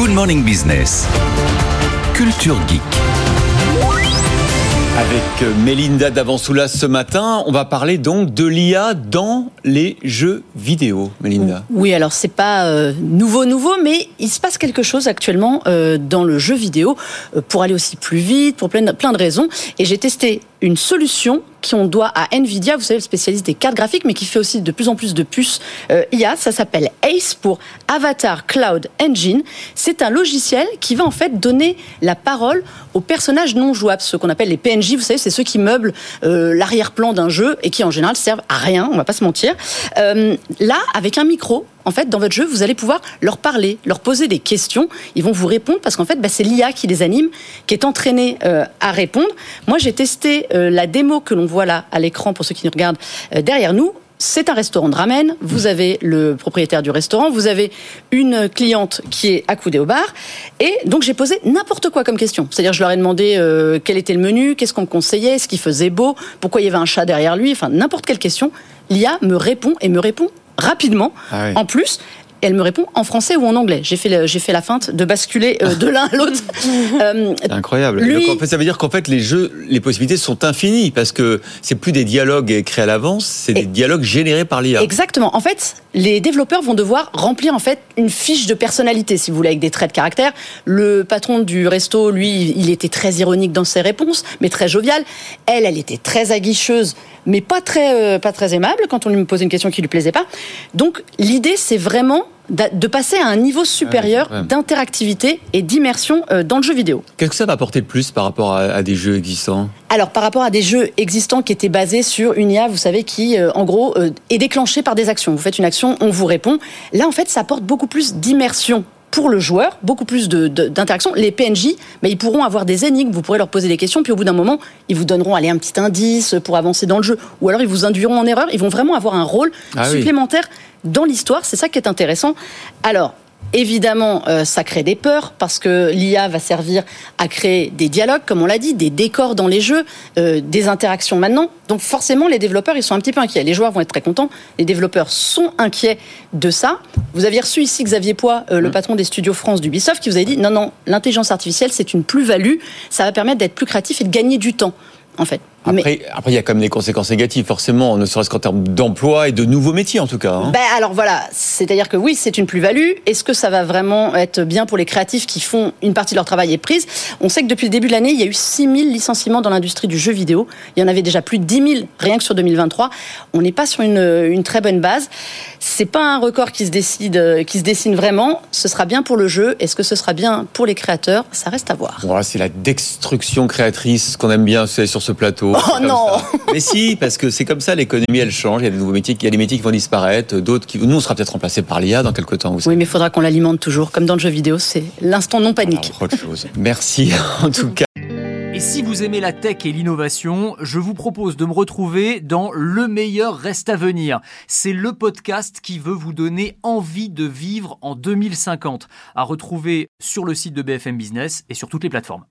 Good Morning Business. Culture Geek. Avec euh, Mélinda Davansoulas ce matin, on va parler donc de l'IA dans les jeux vidéo. Mélinda. Oui, alors c'est pas euh, nouveau nouveau, mais il se passe quelque chose actuellement euh, dans le jeu vidéo euh, pour aller aussi plus vite, pour plein, plein de raisons. Et j'ai testé une solution qu'on doit à Nvidia, vous savez, le spécialiste des cartes graphiques, mais qui fait aussi de plus en plus de puces euh, IA. Ça s'appelle ACE pour Avatar Cloud Engine. C'est un logiciel qui va en fait donner la parole aux personnages non jouables, ceux qu'on appelle les PNJ. Vous savez, c'est ceux qui meublent euh, l'arrière-plan d'un jeu et qui en général servent à rien. On va pas se mentir. Euh, là, avec un micro, en fait, dans votre jeu, vous allez pouvoir leur parler, leur poser des questions. Ils vont vous répondre parce qu'en fait, bah, c'est l'IA qui les anime, qui est entraînée à répondre. Moi, j'ai testé la démo que l'on voit là à l'écran pour ceux qui nous regardent euh, derrière nous. C'est un restaurant de ramen. Vous avez le propriétaire du restaurant, vous avez une cliente qui est accoudée au bar, et donc j'ai posé n'importe quoi comme question. C'est-à-dire, je leur ai demandé euh, quel était le menu, qu'est-ce qu'on me conseillait, est-ce qu'il faisait beau, pourquoi il y avait un chat derrière lui, enfin n'importe quelle question. L'IA me répond et me répond rapidement. Ah oui. En plus, elle me répond en français ou en anglais. J'ai fait, j'ai fait la feinte de basculer euh, de l'un à l'autre. Euh, C'est incroyable. Lui- Donc, en fait, ça veut dire qu'en fait, les jeux, les possibilités sont infinies parce que c'est plus des dialogues créés à l'avance, c'est des Et- dialogues générés par l'IA. Exactement. En fait, les développeurs vont devoir remplir en fait une fiche de personnalité, si vous voulez, avec des traits de caractère. Le patron du resto, lui, il était très ironique dans ses réponses, mais très jovial. Elle, elle était très aguicheuse, mais pas très, euh, pas très aimable quand on lui posait une question qui lui plaisait pas. Donc, l'idée, c'est vraiment de passer à un niveau supérieur ouais. d'interactivité et d'immersion euh, dans le jeu vidéo. Qu'est-ce que ça va apporter de plus par rapport à, à des jeux existants? Alors, par rapport à des jeux existants qui étaient basés sur une IA, vous savez, qui, euh, en gros, euh, est déclenchée par des actions. Vous faites une action, on vous répond. Là, en fait, ça apporte beaucoup plus d'immersion pour le joueur, beaucoup plus d'interaction. Les PNJ, mais ils pourront avoir des énigmes, vous pourrez leur poser des questions, puis au bout d'un moment, ils vous donneront allez, un petit indice pour avancer dans le jeu, ou alors ils vous induiront en erreur, ils vont vraiment avoir un rôle Ah oui. supplémentaire dans l'histoire, c'est ça qui est intéressant. Alors, évidemment, euh, ça crée des peurs parce que l'IA va servir à créer des dialogues, comme on l'a dit, des décors dans les jeux, euh, des interactions maintenant. Donc forcément, les développeurs, ils sont un petit peu inquiets. Les joueurs vont être très contents. Les développeurs sont inquiets de ça. Vous aviez reçu ici Xavier Poix, euh, le patron des studios France d'Ubisoft, qui vous avait dit non, non, l'intelligence artificielle, c'est une plus-value. Ça va permettre d'être plus créatif et de gagner du temps, en fait. Mais- Après, après, il y a quand même des conséquences négatives, forcément, ne serait-ce qu'en termes d'emploi et de nouveaux métiers, en tout cas. hein. Ben alors voilà, c'est-à-dire que oui, c'est une plus-value. Est-ce que ça va vraiment être bien pour les créatifs qui font une partie de leur travail est prise? On sait que depuis le début de l'année, il y a eu 6000 licenciements dans l'industrie du jeu vidéo. Il y en avait déjà plus de 10 000 rien que sur 2023. On n'est pas sur une, une très bonne base. C'est pas un record qui se décide, qui se dessine vraiment. Ce sera bien pour le jeu. Est-ce que ce sera bien pour les créateurs? Ça reste à voir. Voilà, c'est la destruction créatrice qu'on aime bien sur ce plateau. Oh non ça. Mais si, parce que c'est comme ça, l'économie elle change. Il y a des nouveaux métiers, il y a des métiers qui vont disparaître, d'autres qui. Nous, on sera peut-être remplacés par l'IA dans quelques temps. Vous Oui, mais il faudra qu'on l'alimente toujours, comme dans le jeu vidéo. C'est l'instant non panique. Alors, autre chose. Merci en tout cas. Et si vous aimez la tech et l'innovation, je vous propose de me retrouver dans Le meilleur reste à venir. C'est le podcast qui veut vous donner envie de vivre en 2050, à retrouver sur le site de BFM Business et sur toutes les plateformes.